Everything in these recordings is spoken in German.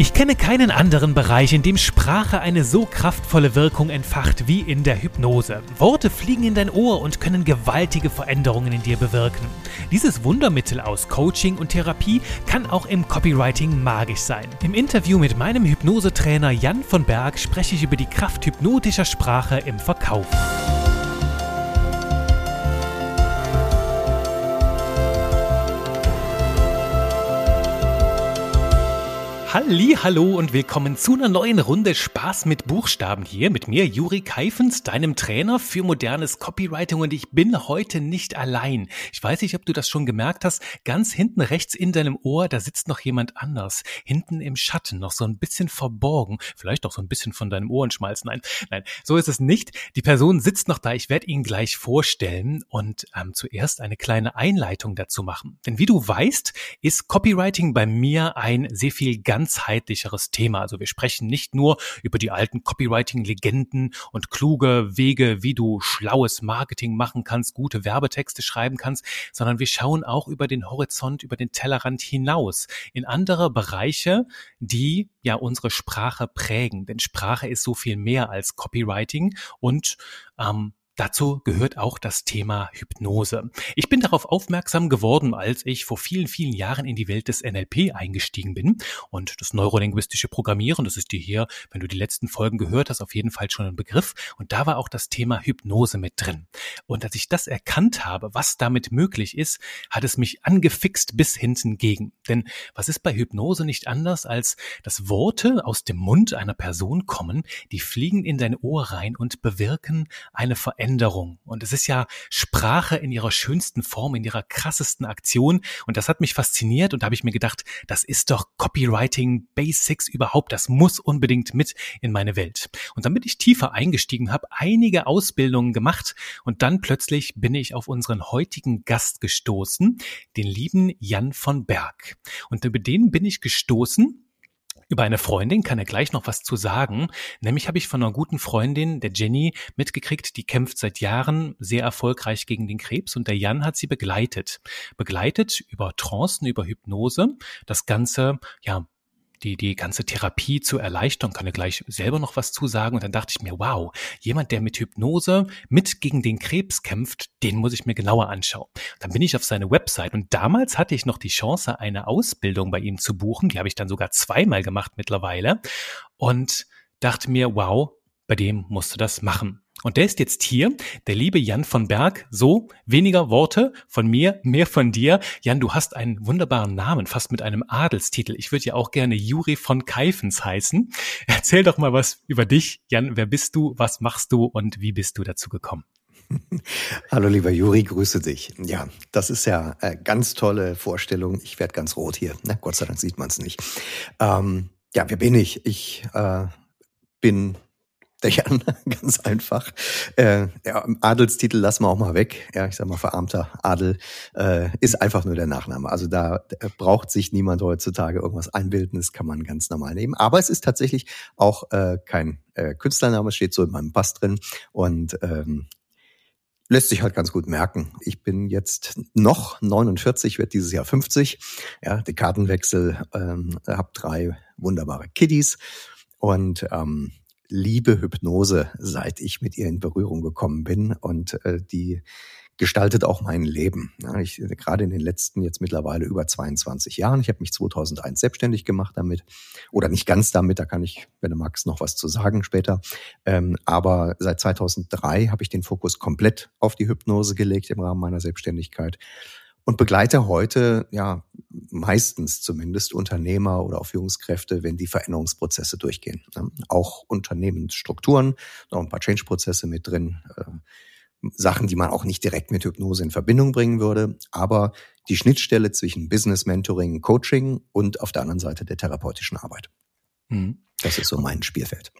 Ich kenne keinen anderen Bereich, in dem Sprache eine so kraftvolle Wirkung entfacht wie in der Hypnose. Worte fliegen in dein Ohr und können gewaltige Veränderungen in dir bewirken. Dieses Wundermittel aus Coaching und Therapie kann auch im Copywriting magisch sein. Im Interview mit meinem Hypnosetrainer Jan von Berg spreche ich über die Kraft hypnotischer Sprache im Verkauf. Halli, hallo und willkommen zu einer neuen Runde Spaß mit Buchstaben hier mit mir, Juri Keifens, deinem Trainer für modernes Copywriting und ich bin heute nicht allein. Ich weiß nicht, ob du das schon gemerkt hast, ganz hinten rechts in deinem Ohr, da sitzt noch jemand anders, hinten im Schatten, noch so ein bisschen verborgen, vielleicht auch so ein bisschen von deinem Ohrenschmalz. Nein, nein, so ist es nicht. Die Person sitzt noch da, ich werde ihn gleich vorstellen und ähm, zuerst eine kleine Einleitung dazu machen. Denn wie du weißt, ist Copywriting bei mir ein sehr viel ganz ganzheitlicheres Thema. Also wir sprechen nicht nur über die alten Copywriting-Legenden und kluge Wege, wie du schlaues Marketing machen kannst, gute Werbetexte schreiben kannst, sondern wir schauen auch über den Horizont, über den Tellerrand hinaus in andere Bereiche, die ja unsere Sprache prägen. Denn Sprache ist so viel mehr als Copywriting und ähm, Dazu gehört auch das Thema Hypnose. Ich bin darauf aufmerksam geworden, als ich vor vielen, vielen Jahren in die Welt des NLP eingestiegen bin und das neurolinguistische Programmieren, das ist dir hier, wenn du die letzten Folgen gehört hast, auf jeden Fall schon ein Begriff. Und da war auch das Thema Hypnose mit drin. Und als ich das erkannt habe, was damit möglich ist, hat es mich angefixt bis hinten gegen. Denn was ist bei Hypnose nicht anders, als dass Worte aus dem Mund einer Person kommen, die fliegen in dein Ohr rein und bewirken eine Veränderung Veränderung. Und es ist ja Sprache in ihrer schönsten Form, in ihrer krassesten Aktion. Und das hat mich fasziniert und da habe ich mir gedacht, das ist doch Copywriting Basics überhaupt. Das muss unbedingt mit in meine Welt. Und damit ich tiefer eingestiegen habe, einige Ausbildungen gemacht und dann plötzlich bin ich auf unseren heutigen Gast gestoßen, den lieben Jan von Berg. Und über den bin ich gestoßen, über eine Freundin kann er gleich noch was zu sagen. Nämlich habe ich von einer guten Freundin, der Jenny, mitgekriegt, die kämpft seit Jahren sehr erfolgreich gegen den Krebs und der Jan hat sie begleitet. Begleitet über Trancen, über Hypnose. Das Ganze, ja, die, die ganze Therapie zu erleichtern, kann er gleich selber noch was zu sagen. Und dann dachte ich mir, wow, jemand, der mit Hypnose mit gegen den Krebs kämpft, den muss ich mir genauer anschauen. Dann bin ich auf seine Website und damals hatte ich noch die Chance, eine Ausbildung bei ihm zu buchen. Die habe ich dann sogar zweimal gemacht mittlerweile und dachte mir, wow, bei dem musst du das machen. Und der ist jetzt hier, der liebe Jan von Berg. So, weniger Worte von mir, mehr von dir. Jan, du hast einen wunderbaren Namen, fast mit einem Adelstitel. Ich würde ja auch gerne Juri von Keifens heißen. Erzähl doch mal was über dich. Jan, wer bist du, was machst du und wie bist du dazu gekommen? Hallo lieber Juri, grüße dich. Ja, das ist ja eine ganz tolle Vorstellung. Ich werde ganz rot hier. Na, Gott sei Dank sieht man es nicht. Ähm, ja, wer bin ich? Ich äh, bin Jan, ganz einfach. Äh, ja, Adelstitel lassen wir auch mal weg. Ja, ich sag mal, verarmter Adel äh, ist einfach nur der Nachname. Also da braucht sich niemand heutzutage irgendwas einbilden. Das kann man ganz normal nehmen. Aber es ist tatsächlich auch äh, kein äh, Künstlername, steht so in meinem Pass drin. Und ähm, lässt sich halt ganz gut merken. Ich bin jetzt noch 49, werde dieses Jahr 50. Ja, Dekadenwechsel, ähm, habe drei wunderbare Kiddies und ähm, liebe Hypnose, seit ich mit ihr in Berührung gekommen bin und äh, die gestaltet auch mein Leben. Ja, ich, gerade in den letzten jetzt mittlerweile über 22 Jahren. Ich habe mich 2001 selbstständig gemacht damit oder nicht ganz damit. Da kann ich, wenn du magst, noch was zu sagen später. Ähm, aber seit 2003 habe ich den Fokus komplett auf die Hypnose gelegt im Rahmen meiner Selbstständigkeit und begleite heute ja meistens zumindest Unternehmer oder auch Führungskräfte, wenn die Veränderungsprozesse durchgehen. Auch Unternehmensstrukturen, noch ein paar Change-Prozesse mit drin, äh, Sachen, die man auch nicht direkt mit Hypnose in Verbindung bringen würde, aber die Schnittstelle zwischen Business Mentoring, Coaching und auf der anderen Seite der therapeutischen Arbeit. Mhm. Das ist so mein Spielfeld.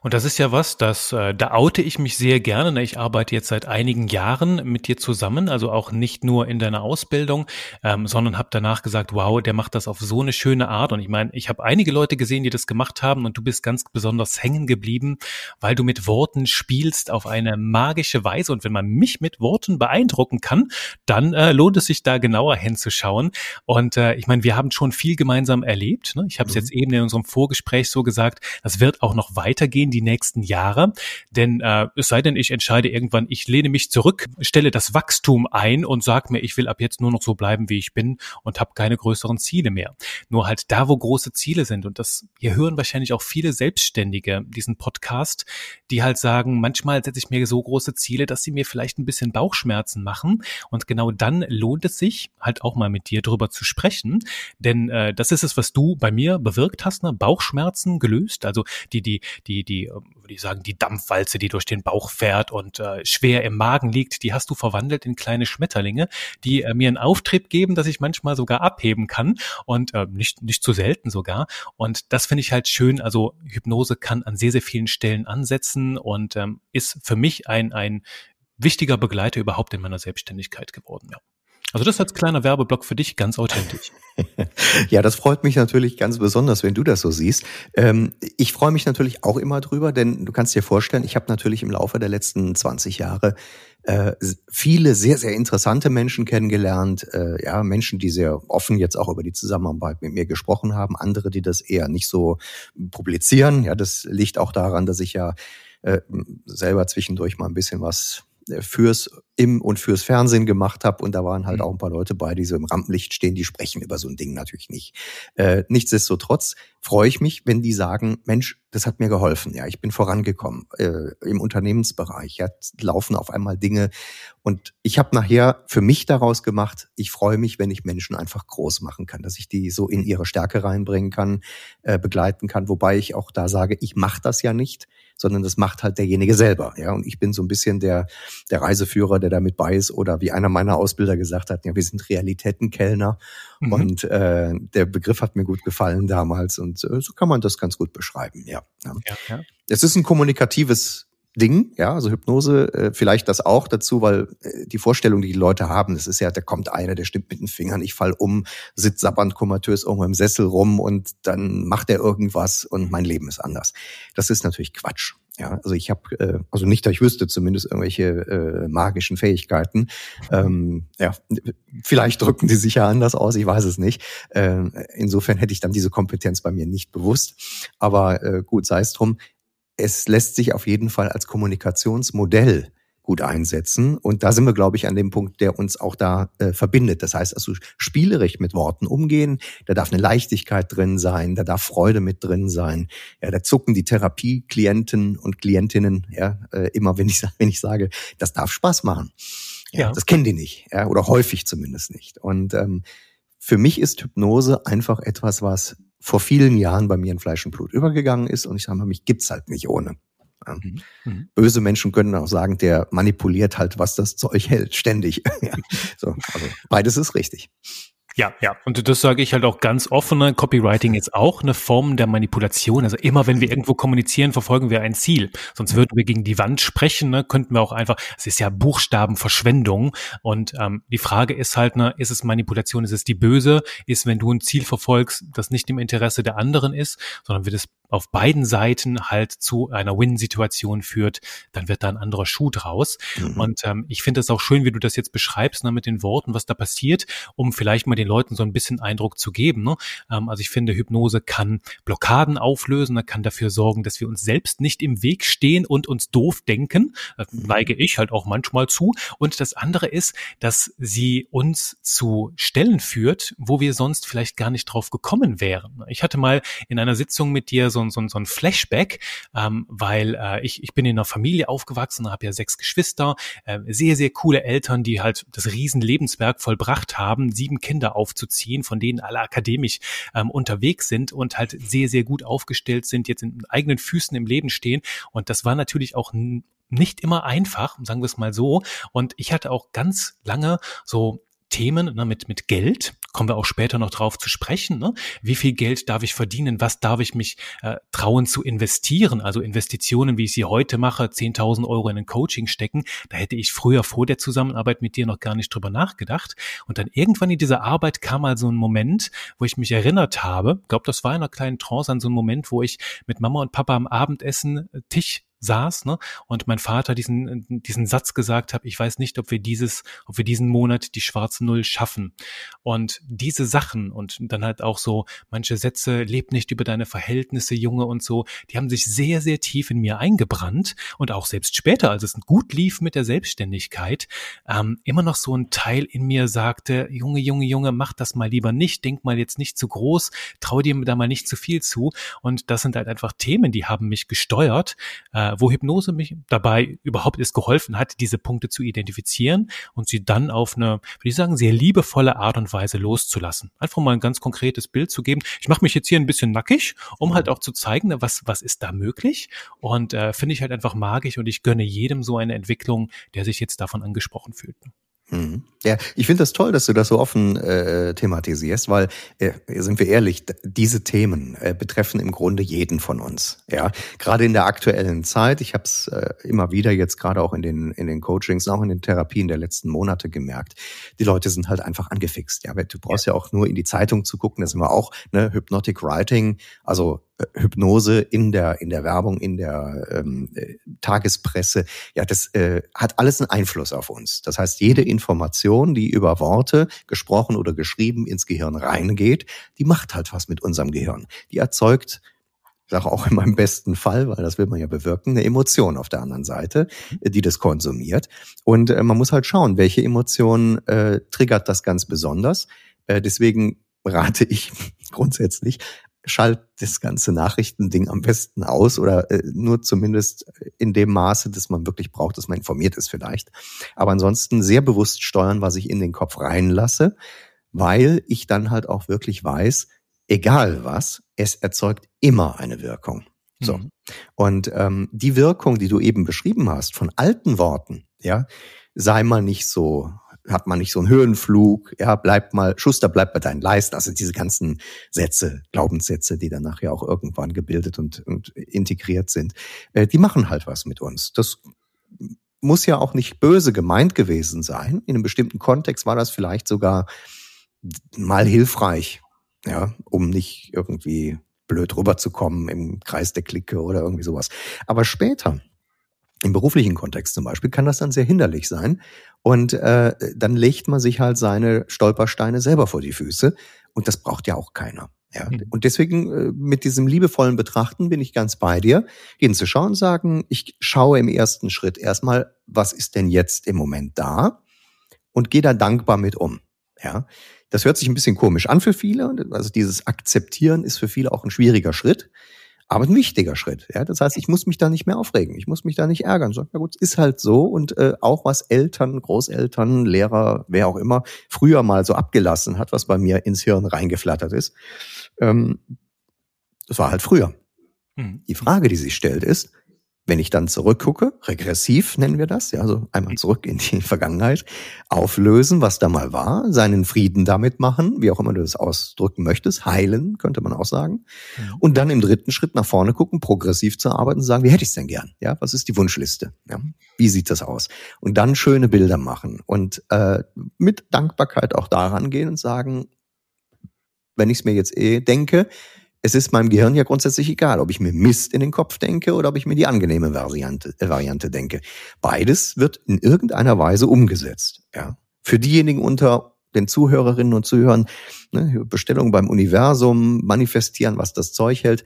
Und das ist ja was, das äh, da oute ich mich sehr gerne. Ne? Ich arbeite jetzt seit einigen Jahren mit dir zusammen, also auch nicht nur in deiner Ausbildung, ähm, sondern habe danach gesagt, wow, der macht das auf so eine schöne Art. Und ich meine, ich habe einige Leute gesehen, die das gemacht haben, und du bist ganz besonders hängen geblieben, weil du mit Worten spielst auf eine magische Weise. Und wenn man mich mit Worten beeindrucken kann, dann äh, lohnt es sich da genauer hinzuschauen. Und äh, ich meine, wir haben schon viel gemeinsam erlebt. Ne? Ich habe es mhm. jetzt eben in unserem Vorgespräch so gesagt, das wird auch noch weiter weitergehen die nächsten Jahre. Denn äh, es sei denn, ich entscheide irgendwann, ich lehne mich zurück, stelle das Wachstum ein und sage mir, ich will ab jetzt nur noch so bleiben, wie ich bin und habe keine größeren Ziele mehr. Nur halt da, wo große Ziele sind. Und das, hier hören wahrscheinlich auch viele Selbstständige diesen Podcast, die halt sagen, manchmal setze ich mir so große Ziele, dass sie mir vielleicht ein bisschen Bauchschmerzen machen. Und genau dann lohnt es sich, halt auch mal mit dir drüber zu sprechen. Denn äh, das ist es, was du bei mir bewirkt hast, ne? Bauchschmerzen gelöst. Also die, die, die, die, würde ich sagen, die Dampfwalze, die durch den Bauch fährt und äh, schwer im Magen liegt, die hast du verwandelt in kleine Schmetterlinge, die äh, mir einen Auftrieb geben, dass ich manchmal sogar abheben kann und äh, nicht, nicht zu selten sogar. Und das finde ich halt schön. Also Hypnose kann an sehr, sehr vielen Stellen ansetzen und ähm, ist für mich ein, ein wichtiger Begleiter überhaupt in meiner Selbstständigkeit geworden. Ja. Also das als kleiner Werbeblock für dich ganz authentisch. ja, das freut mich natürlich ganz besonders, wenn du das so siehst. Ähm, ich freue mich natürlich auch immer drüber, denn du kannst dir vorstellen, ich habe natürlich im Laufe der letzten 20 Jahre äh, viele sehr, sehr interessante Menschen kennengelernt. Äh, ja, Menschen, die sehr offen jetzt auch über die Zusammenarbeit mit mir gesprochen haben. Andere, die das eher nicht so publizieren. Ja, das liegt auch daran, dass ich ja äh, selber zwischendurch mal ein bisschen was fürs im und fürs Fernsehen gemacht habe und da waren halt mhm. auch ein paar Leute bei, die so im Rampenlicht stehen, die sprechen über so ein Ding natürlich nicht. Äh, nichtsdestotrotz freue ich mich, wenn die sagen, Mensch, das hat mir geholfen, ja, ich bin vorangekommen äh, im Unternehmensbereich, ja, laufen auf einmal Dinge. Und ich habe nachher für mich daraus gemacht, ich freue mich, wenn ich Menschen einfach groß machen kann, dass ich die so in ihre Stärke reinbringen kann, äh, begleiten kann, wobei ich auch da sage, ich mache das ja nicht, sondern das macht halt derjenige selber. Ja, und ich bin so ein bisschen der, der Reiseführer, der da mit bei ist. Oder wie einer meiner Ausbilder gesagt hat, ja, wir sind Realitätenkellner. Mhm. Und äh, der Begriff hat mir gut gefallen damals. Und äh, so kann man das ganz gut beschreiben, ja. ja. ja. Es ist ein kommunikatives Ding, ja, also Hypnose, äh, vielleicht das auch dazu, weil äh, die Vorstellung, die die Leute haben, das ist ja, da kommt einer, der stimmt mit den Fingern, ich fall um, sitzt sabbernd komatös irgendwo im Sessel rum und dann macht er irgendwas und mein Leben ist anders. Das ist natürlich Quatsch. Ja, also ich habe, äh, also nicht, dass ich wüsste, zumindest irgendwelche äh, magischen Fähigkeiten. Ähm, ja, vielleicht drücken die sich ja anders aus, ich weiß es nicht. Äh, insofern hätte ich dann diese Kompetenz bei mir nicht bewusst. Aber äh, gut, sei es drum es lässt sich auf jeden Fall als Kommunikationsmodell gut einsetzen. Und da sind wir, glaube ich, an dem Punkt, der uns auch da äh, verbindet. Das heißt also spielerisch mit Worten umgehen. Da darf eine Leichtigkeit drin sein, da darf Freude mit drin sein. Ja, da zucken die Therapieklienten und Klientinnen ja äh, immer, wenn ich wenn ich sage, das darf Spaß machen. Ja, ja. Das kennen die nicht, ja, oder häufig zumindest nicht. Und ähm, für mich ist Hypnose einfach etwas, was vor vielen Jahren bei mir in Fleisch und Blut übergegangen ist und ich sage mal, mich gibt's halt nicht ohne. Mhm. mhm. Böse Menschen können auch sagen, der manipuliert halt, was das Zeug hält, ständig. ja. so, also beides ist richtig. Ja, ja. Und das sage ich halt auch ganz offen. Ne? Copywriting ist auch eine Form der Manipulation. Also immer, wenn wir irgendwo kommunizieren, verfolgen wir ein Ziel. Sonst würden wir gegen die Wand sprechen, ne? könnten wir auch einfach, es ist ja Buchstabenverschwendung. Und ähm, die Frage ist halt, ne, ist es Manipulation, ist es die böse? Ist, wenn du ein Ziel verfolgst, das nicht im Interesse der anderen ist, sondern wird es auf beiden Seiten halt zu einer Win-Situation führt, dann wird da ein anderer Schuh draus. Mhm. Und ähm, ich finde es auch schön, wie du das jetzt beschreibst, ne, mit den Worten, was da passiert, um vielleicht mal den Leuten so ein bisschen Eindruck zu geben. Ne? Ähm, also ich finde, Hypnose kann Blockaden auflösen, kann dafür sorgen, dass wir uns selbst nicht im Weg stehen und uns doof denken. Das mhm. neige ich halt auch manchmal zu. Und das andere ist, dass sie uns zu Stellen führt, wo wir sonst vielleicht gar nicht drauf gekommen wären. Ich hatte mal in einer Sitzung mit dir so, so, so ein Flashback, ähm, weil äh, ich, ich bin in einer Familie aufgewachsen, habe ja sechs Geschwister, äh, sehr, sehr coole Eltern, die halt das Riesenlebenswerk vollbracht haben, sieben Kinder aufzuziehen, von denen alle akademisch ähm, unterwegs sind und halt sehr, sehr gut aufgestellt sind, jetzt in eigenen Füßen im Leben stehen. Und das war natürlich auch nicht immer einfach, sagen wir es mal so. Und ich hatte auch ganz lange so Themen ne, mit, mit Geld kommen wir auch später noch drauf zu sprechen. Ne? Wie viel Geld darf ich verdienen? Was darf ich mich äh, trauen zu investieren? Also Investitionen, wie ich sie heute mache, 10.000 Euro in ein Coaching stecken. Da hätte ich früher vor der Zusammenarbeit mit dir noch gar nicht drüber nachgedacht. Und dann irgendwann in dieser Arbeit kam mal so ein Moment, wo ich mich erinnert habe. Ich glaube, das war in einer kleinen Trance an so einem Moment, wo ich mit Mama und Papa am Abendessen äh, Tisch saß, ne? Und mein Vater diesen diesen Satz gesagt hat: Ich weiß nicht, ob wir dieses, ob wir diesen Monat die schwarze Null schaffen. Und diese Sachen und dann halt auch so manche Sätze: Leb nicht über deine Verhältnisse, Junge und so. Die haben sich sehr sehr tief in mir eingebrannt und auch selbst später, als es gut lief mit der Selbstständigkeit, ähm, immer noch so ein Teil in mir sagte: Junge, Junge, Junge, mach das mal lieber nicht. Denk mal jetzt nicht zu groß. Trau dir da mal nicht zu viel zu. Und das sind halt einfach Themen, die haben mich gesteuert. Äh, äh, wo Hypnose mich dabei überhaupt erst geholfen hat, diese Punkte zu identifizieren und sie dann auf eine, würde ich sagen, sehr liebevolle Art und Weise loszulassen. Einfach mal ein ganz konkretes Bild zu geben. Ich mache mich jetzt hier ein bisschen nackig, um halt auch zu zeigen, was, was ist da möglich. Und äh, finde ich halt einfach magisch und ich gönne jedem so eine Entwicklung, der sich jetzt davon angesprochen fühlt. Mhm. Ja, ich finde das toll, dass du das so offen äh, thematisierst, weil äh, sind wir ehrlich, diese Themen äh, betreffen im Grunde jeden von uns. Ja, gerade in der aktuellen Zeit. Ich habe es äh, immer wieder jetzt gerade auch in den in den Coachings, auch in den Therapien der letzten Monate gemerkt. Die Leute sind halt einfach angefixt. Ja, du brauchst ja, ja auch nur in die Zeitung zu gucken. Das ist immer auch ne Hypnotic Writing, also Hypnose in der in der Werbung, in der ähm, äh, Tagespresse, ja, das äh, hat alles einen Einfluss auf uns. Das heißt, jede Information, die über Worte gesprochen oder geschrieben ins Gehirn reingeht, die macht halt was mit unserem Gehirn. Die erzeugt ich sage auch in meinem besten Fall, weil das will man ja bewirken, eine Emotion auf der anderen Seite, die das konsumiert. Und äh, man muss halt schauen, welche Emotion äh, triggert das ganz besonders. Äh, deswegen rate ich grundsätzlich schalt das ganze Nachrichtending am besten aus oder äh, nur zumindest in dem Maße, dass man wirklich braucht, dass man informiert ist vielleicht. Aber ansonsten sehr bewusst steuern, was ich in den Kopf reinlasse, weil ich dann halt auch wirklich weiß, egal was, es erzeugt immer eine Wirkung. So. Mhm. Und ähm, die Wirkung, die du eben beschrieben hast, von alten Worten, ja, sei mal nicht so hat man nicht so einen Höhenflug, ja, bleibt mal, Schuster bleibt bei deinen Leisten, also diese ganzen Sätze, Glaubenssätze, die dann nachher auch irgendwann gebildet und, und integriert sind, äh, die machen halt was mit uns. Das muss ja auch nicht böse gemeint gewesen sein. In einem bestimmten Kontext war das vielleicht sogar mal hilfreich, ja, um nicht irgendwie blöd rüberzukommen im Kreis der Clique oder irgendwie sowas. Aber später, im beruflichen Kontext zum Beispiel kann das dann sehr hinderlich sein. Und äh, dann legt man sich halt seine Stolpersteine selber vor die Füße. Und das braucht ja auch keiner. Ja. Mhm. Und deswegen äh, mit diesem liebevollen Betrachten bin ich ganz bei dir, hinzuschauen und sagen, ich schaue im ersten Schritt erstmal, was ist denn jetzt im Moment da? Und gehe da dankbar mit um. Ja. Das hört sich ein bisschen komisch an für viele. Also dieses Akzeptieren ist für viele auch ein schwieriger Schritt aber ein wichtiger Schritt. Ja? Das heißt, ich muss mich da nicht mehr aufregen, ich muss mich da nicht ärgern. So, na gut, ist halt so und äh, auch was Eltern, Großeltern, Lehrer, wer auch immer früher mal so abgelassen hat, was bei mir ins Hirn reingeflattert ist, ähm, das war halt früher. Mhm. Die Frage, die sich stellt, ist, wenn ich dann zurückgucke, regressiv nennen wir das, ja, also einmal zurück in die Vergangenheit, auflösen, was da mal war, seinen Frieden damit machen, wie auch immer du das ausdrücken möchtest, heilen, könnte man auch sagen. Mhm. Und dann im dritten Schritt nach vorne gucken, progressiv zu arbeiten, sagen, wie hätte ich es denn gern? Ja, was ist die Wunschliste? Ja, wie sieht das aus? Und dann schöne Bilder machen und äh, mit Dankbarkeit auch daran gehen und sagen, wenn ich es mir jetzt eh denke, es ist meinem Gehirn ja grundsätzlich egal, ob ich mir Mist in den Kopf denke oder ob ich mir die angenehme Variante, äh, Variante denke. Beides wird in irgendeiner Weise umgesetzt. Ja. Für diejenigen unter den Zuhörerinnen und Zuhörern, ne, Bestellung beim Universum, manifestieren, was das Zeug hält,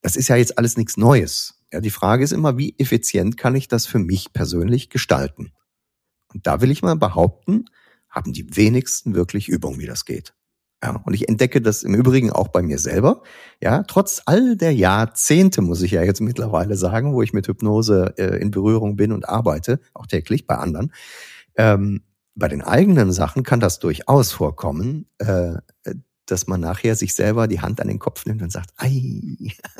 das ist ja jetzt alles nichts Neues. Ja, die Frage ist immer, wie effizient kann ich das für mich persönlich gestalten? Und da will ich mal behaupten, haben die wenigsten wirklich Übung, wie das geht. Ja, und ich entdecke das im Übrigen auch bei mir selber. Ja, trotz all der Jahrzehnte, muss ich ja jetzt mittlerweile sagen, wo ich mit Hypnose äh, in Berührung bin und arbeite, auch täglich bei anderen. Ähm, bei den eigenen Sachen kann das durchaus vorkommen, äh, dass man nachher sich selber die Hand an den Kopf nimmt und sagt, ei,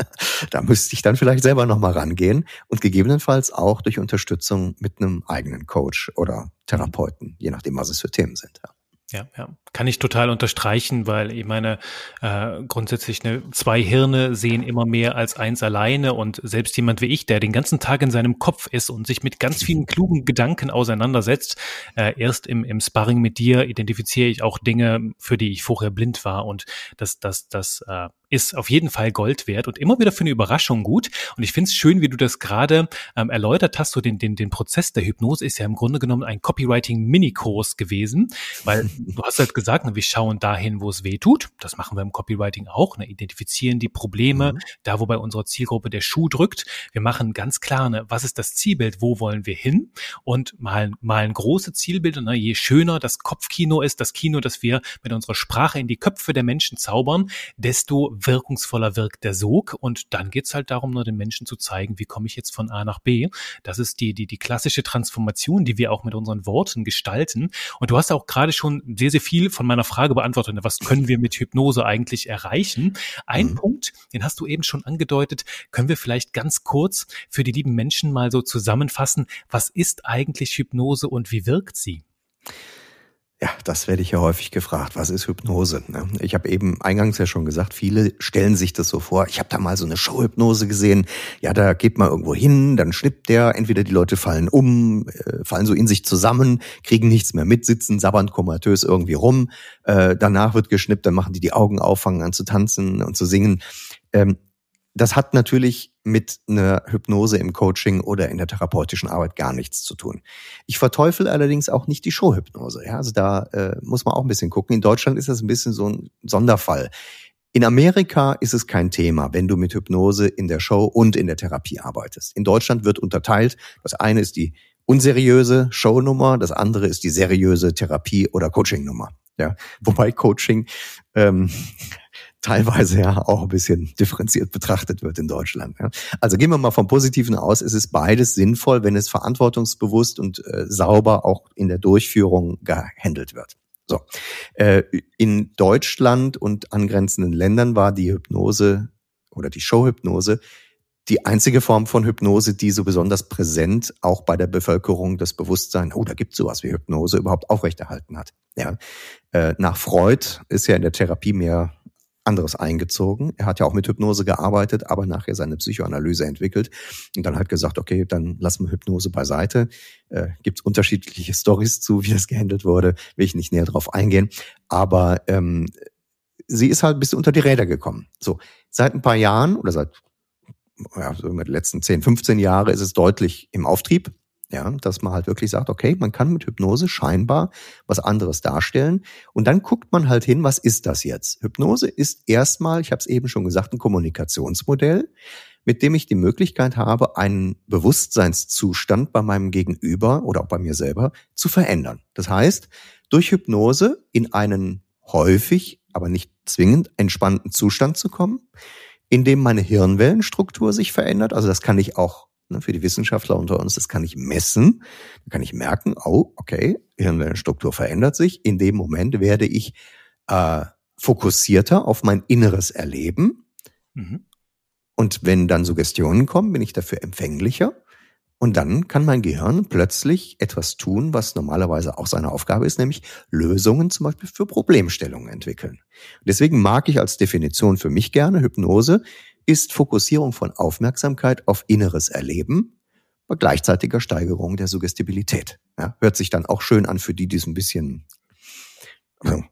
da müsste ich dann vielleicht selber nochmal rangehen und gegebenenfalls auch durch Unterstützung mit einem eigenen Coach oder Therapeuten, je nachdem, was es für Themen sind. Ja. Ja, ja, kann ich total unterstreichen, weil ich meine, äh, grundsätzlich ne, zwei Hirne sehen immer mehr als eins alleine und selbst jemand wie ich, der den ganzen Tag in seinem Kopf ist und sich mit ganz vielen klugen Gedanken auseinandersetzt, äh, erst im, im Sparring mit dir identifiziere ich auch Dinge, für die ich vorher blind war und das, das, das äh, ist auf jeden Fall Gold wert und immer wieder für eine Überraschung gut. Und ich finde es schön, wie du das gerade ähm, erläutert hast. So den, den, den Prozess der Hypnose ist ja im Grunde genommen ein Copywriting-Minikurs gewesen, weil du hast halt gesagt, ne, wir schauen dahin, wo es weh tut. Das machen wir im Copywriting auch. Ne, identifizieren die Probleme, mhm. da wo bei unserer Zielgruppe der Schuh drückt. Wir machen ganz klar, ne, was ist das Zielbild, wo wollen wir hin und malen, malen große Zielbilder. Ne, je schöner das Kopfkino ist, das Kino, das wir mit unserer Sprache in die Köpfe der Menschen zaubern, desto wirkungsvoller wirkt der Sog. Und dann geht's halt darum, nur den Menschen zu zeigen, wie komme ich jetzt von A nach B. Das ist die, die, die klassische Transformation, die wir auch mit unseren Worten gestalten. Und du hast auch gerade schon sehr, sehr viel von meiner Frage beantwortet. Was können wir mit Hypnose eigentlich erreichen? Ein mhm. Punkt, den hast du eben schon angedeutet, können wir vielleicht ganz kurz für die lieben Menschen mal so zusammenfassen. Was ist eigentlich Hypnose und wie wirkt sie? Ja, das werde ich ja häufig gefragt. Was ist Hypnose? Ne? Ich habe eben eingangs ja schon gesagt, viele stellen sich das so vor. Ich habe da mal so eine Showhypnose gesehen. Ja, da geht man irgendwo hin, dann schnippt der. Entweder die Leute fallen um, äh, fallen so in sich zusammen, kriegen nichts mehr mit, sitzen sabbernd komatös irgendwie rum. Äh, danach wird geschnippt, dann machen die die Augen auf, fangen an zu tanzen und zu singen. Das hat natürlich mit einer Hypnose im Coaching oder in der therapeutischen Arbeit gar nichts zu tun. Ich verteufel allerdings auch nicht die Showhypnose. Ja, also da äh, muss man auch ein bisschen gucken. In Deutschland ist das ein bisschen so ein Sonderfall. In Amerika ist es kein Thema, wenn du mit Hypnose in der Show und in der Therapie arbeitest. In Deutschland wird unterteilt. Das eine ist die unseriöse Shownummer, das andere ist die seriöse Therapie- oder Coachingnummer. Ja, wobei Coaching ähm, teilweise ja auch ein bisschen differenziert betrachtet wird in Deutschland. Ja. Also gehen wir mal vom Positiven aus, es ist beides sinnvoll, wenn es verantwortungsbewusst und äh, sauber auch in der Durchführung gehandelt wird. So. Äh, in Deutschland und angrenzenden Ländern war die Hypnose oder die Showhypnose die einzige Form von Hypnose, die so besonders präsent auch bei der Bevölkerung das Bewusstsein, oh, da gibt es sowas wie Hypnose, überhaupt aufrechterhalten hat. Ja. Äh, nach Freud ist ja in der Therapie mehr anderes eingezogen. Er hat ja auch mit Hypnose gearbeitet, aber nachher seine Psychoanalyse entwickelt und dann halt gesagt, okay, dann lassen wir Hypnose beiseite. Äh, Gibt unterschiedliche Stories zu, wie das gehandelt wurde, will ich nicht näher drauf eingehen. Aber ähm, sie ist halt ein bisschen unter die Räder gekommen. So, seit ein paar Jahren oder seit ja, so mit den letzten 10, 15 Jahre ist es deutlich im Auftrieb. Ja, dass man halt wirklich sagt, okay, man kann mit Hypnose scheinbar was anderes darstellen. Und dann guckt man halt hin, was ist das jetzt? Hypnose ist erstmal, ich habe es eben schon gesagt, ein Kommunikationsmodell, mit dem ich die Möglichkeit habe, einen Bewusstseinszustand bei meinem Gegenüber oder auch bei mir selber zu verändern. Das heißt, durch Hypnose in einen häufig, aber nicht zwingend entspannten Zustand zu kommen, in dem meine Hirnwellenstruktur sich verändert. Also das kann ich auch für die Wissenschaftler unter uns, das kann ich messen. Da kann ich merken, oh, okay, Hirnwellenstruktur verändert sich. In dem Moment werde ich äh, fokussierter auf mein inneres Erleben. Mhm. Und wenn dann Suggestionen kommen, bin ich dafür empfänglicher. Und dann kann mein Gehirn plötzlich etwas tun, was normalerweise auch seine Aufgabe ist, nämlich Lösungen zum Beispiel für Problemstellungen entwickeln. deswegen mag ich als Definition für mich gerne Hypnose ist Fokussierung von Aufmerksamkeit auf inneres Erleben bei gleichzeitiger Steigerung der Suggestibilität. Ja, hört sich dann auch schön an für die, die es ein bisschen also,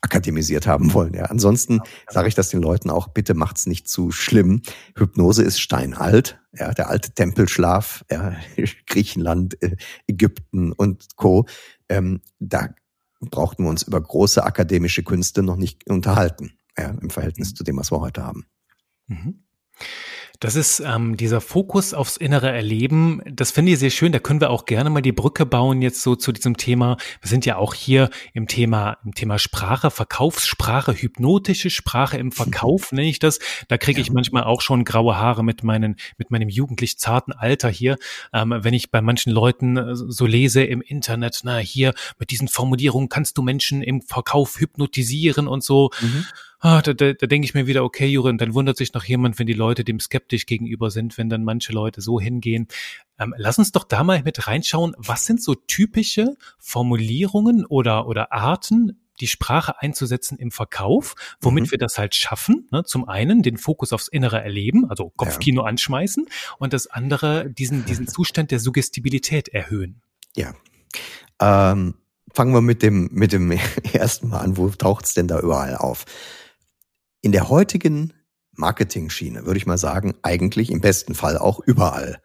akademisiert haben wollen. Ja, ansonsten sage ich das den Leuten auch, bitte macht's nicht zu schlimm. Hypnose ist steinalt. Ja, der alte Tempelschlaf, ja, Griechenland, äh, Ägypten und Co. Ähm, da brauchten wir uns über große akademische Künste noch nicht unterhalten, ja, im Verhältnis zu dem, was wir heute haben. Mhm. Das ist ähm, dieser Fokus aufs innere Erleben. Das finde ich sehr schön. Da können wir auch gerne mal die Brücke bauen jetzt so zu diesem Thema. Wir sind ja auch hier im Thema im Thema Sprache, Verkaufssprache, hypnotische Sprache im Verkauf nenne ich das. Da kriege ich manchmal auch schon graue Haare mit meinen mit meinem jugendlich zarten Alter hier, ähm, wenn ich bei manchen Leuten äh, so lese im Internet. Na hier mit diesen Formulierungen kannst du Menschen im Verkauf hypnotisieren und so. Mhm ah, da, da, da denke ich mir wieder, okay, Jurin, dann wundert sich noch jemand, wenn die Leute dem skeptisch gegenüber sind, wenn dann manche Leute so hingehen. Ähm, lass uns doch da mal mit reinschauen, was sind so typische Formulierungen oder, oder Arten, die Sprache einzusetzen im Verkauf, womit mhm. wir das halt schaffen. Ne? Zum einen den Fokus aufs innere Erleben, also Kopfkino ja. anschmeißen und das andere diesen, diesen Zustand der Suggestibilität erhöhen. Ja. Ähm, fangen wir mit dem, mit dem ersten Mal an. Wo taucht's denn da überall auf? In der heutigen Marketing-Schiene würde ich mal sagen, eigentlich im besten Fall auch überall.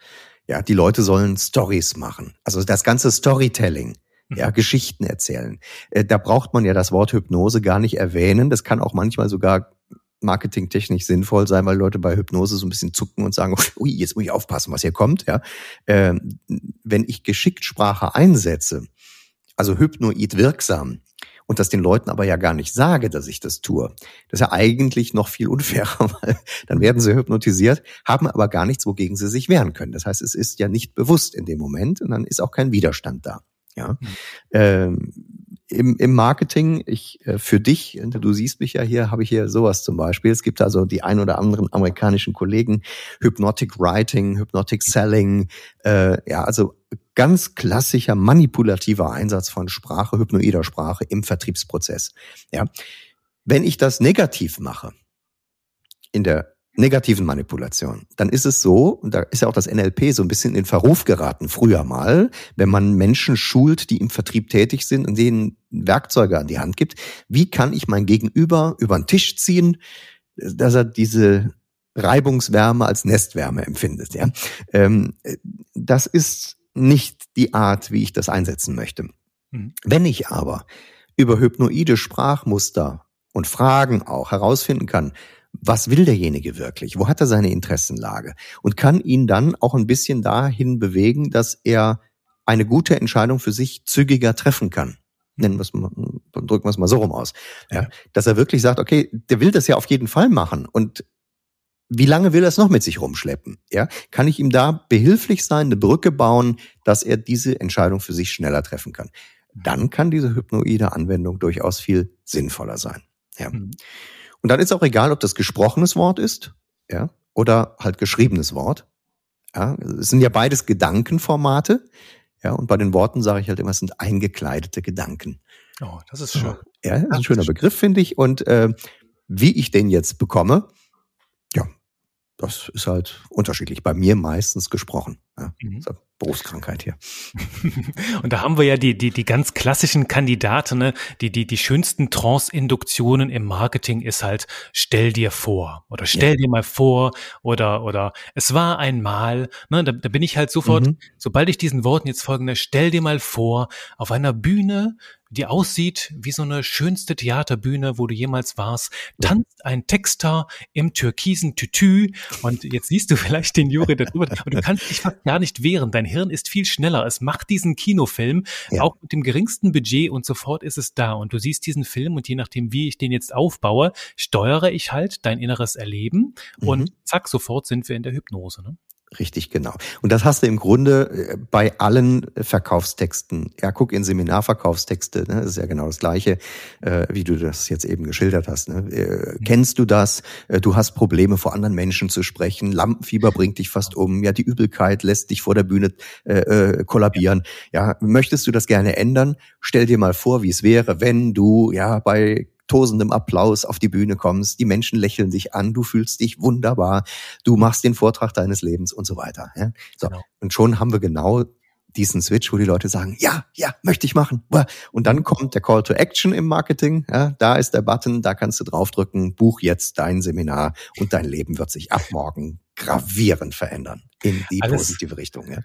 Ja, die Leute sollen Stories machen. Also das ganze Storytelling ja, mhm. Geschichten erzählen. Äh, da braucht man ja das Wort Hypnose gar nicht erwähnen. Das kann auch manchmal sogar marketingtechnisch sinnvoll sein, weil Leute bei Hypnose so ein bisschen zucken und sagen, ui, jetzt muss ich aufpassen, was hier kommt. Ja, ähm, wenn ich geschickt Sprache einsetze, also hypnoid wirksam, und das den Leuten aber ja gar nicht sage, dass ich das tue. Das ist ja eigentlich noch viel unfairer, weil dann werden sie hypnotisiert, haben aber gar nichts, wogegen sie sich wehren können. Das heißt, es ist ja nicht bewusst in dem Moment und dann ist auch kein Widerstand da. Ja. Mhm. Ähm, im, im Marketing, ich äh, für dich, du siehst mich ja hier, habe ich hier sowas zum Beispiel. Es gibt also die ein oder anderen amerikanischen Kollegen, Hypnotic Writing, Hypnotic Selling, äh, ja, also ganz klassischer manipulativer Einsatz von Sprache, hypnoider Sprache im Vertriebsprozess. Ja. Wenn ich das negativ mache, in der negativen Manipulation, dann ist es so, und da ist ja auch das NLP so ein bisschen in Verruf geraten, früher mal, wenn man Menschen schult, die im Vertrieb tätig sind und denen Werkzeuge an die Hand gibt, wie kann ich mein Gegenüber über den Tisch ziehen, dass er diese Reibungswärme als Nestwärme empfindet. Ja? Ähm, das ist nicht die Art, wie ich das einsetzen möchte. Mhm. Wenn ich aber über hypnoide Sprachmuster und Fragen auch herausfinden kann, was will derjenige wirklich? Wo hat er seine Interessenlage? Und kann ihn dann auch ein bisschen dahin bewegen, dass er eine gute Entscheidung für sich zügiger treffen kann. Nennen wir es mal, drücken wir es mal so rum aus. Ja, dass er wirklich sagt, okay, der will das ja auf jeden Fall machen. Und wie lange will er es noch mit sich rumschleppen? Ja, kann ich ihm da behilflich sein, eine Brücke bauen, dass er diese Entscheidung für sich schneller treffen kann? Dann kann diese hypnoide Anwendung durchaus viel sinnvoller sein. Ja. Mhm. Und dann ist auch egal, ob das gesprochenes Wort ist, ja, oder halt geschriebenes Wort. Ja, es sind ja beides Gedankenformate. Ja, und bei den Worten sage ich halt immer, es sind eingekleidete Gedanken. Oh, das ist schön. Ja, das ist ein schöner Begriff, finde ich. Und äh, wie ich den jetzt bekomme, das ist halt unterschiedlich. Bei mir meistens gesprochen. Ja, mhm. Berufskrankheit hier. Und da haben wir ja die, die, die ganz klassischen Kandidaten, ne? die, die, die schönsten Trance-Induktionen im Marketing ist halt, stell dir vor oder stell ja. dir mal vor oder, oder es war einmal, ne? da, da bin ich halt sofort, mhm. sobald ich diesen Worten jetzt folgende, stell dir mal vor, auf einer Bühne die aussieht wie so eine schönste Theaterbühne, wo du jemals warst, tanzt ein Texter im türkisen Tütü und jetzt siehst du vielleicht den Juri darüber und du kannst dich fast gar nicht wehren. Dein Hirn ist viel schneller. Es macht diesen Kinofilm ja. auch mit dem geringsten Budget und sofort ist es da und du siehst diesen Film und je nachdem, wie ich den jetzt aufbaue, steuere ich halt dein inneres Erleben mhm. und zack, sofort sind wir in der Hypnose. Ne? Richtig, genau. Und das hast du im Grunde äh, bei allen Verkaufstexten. Ja, guck in Seminarverkaufstexte, ne? das ist ja genau das Gleiche, äh, wie du das jetzt eben geschildert hast. Ne? Äh, mhm. Kennst du das? Äh, du hast Probleme, vor anderen Menschen zu sprechen. Lampenfieber bringt dich fast um. Ja, die Übelkeit lässt dich vor der Bühne äh, äh, kollabieren. Ja, möchtest du das gerne ändern? Stell dir mal vor, wie es wäre, wenn du ja bei tosendem Applaus auf die Bühne kommst, die Menschen lächeln dich an, du fühlst dich wunderbar, du machst den Vortrag deines Lebens und so weiter. Ja? So. Genau. Und schon haben wir genau diesen Switch, wo die Leute sagen, ja, ja, möchte ich machen. Und dann kommt der Call to Action im Marketing. Ja, da ist der Button, da kannst du draufdrücken, buch jetzt dein Seminar und dein Leben wird sich ab morgen gravierend verändern in die Alles, positive Richtung. Ja.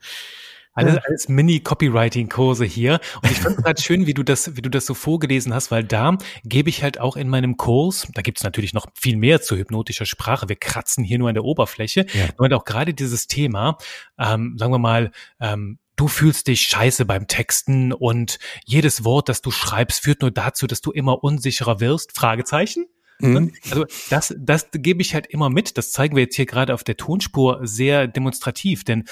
Alles, alles Mini-Copywriting-Kurse hier. Und ich fand es gerade schön, wie du das, wie du das so vorgelesen hast, weil da gebe ich halt auch in meinem Kurs, da gibt es natürlich noch viel mehr zu hypnotischer Sprache. Wir kratzen hier nur an der Oberfläche. Ja. Und auch gerade dieses Thema, ähm, sagen wir mal, ähm, du fühlst dich scheiße beim Texten und jedes Wort, das du schreibst, führt nur dazu, dass du immer unsicherer wirst? Fragezeichen. Mhm. Also das, das gebe ich halt immer mit. Das zeigen wir jetzt hier gerade auf der Tonspur sehr demonstrativ. Denn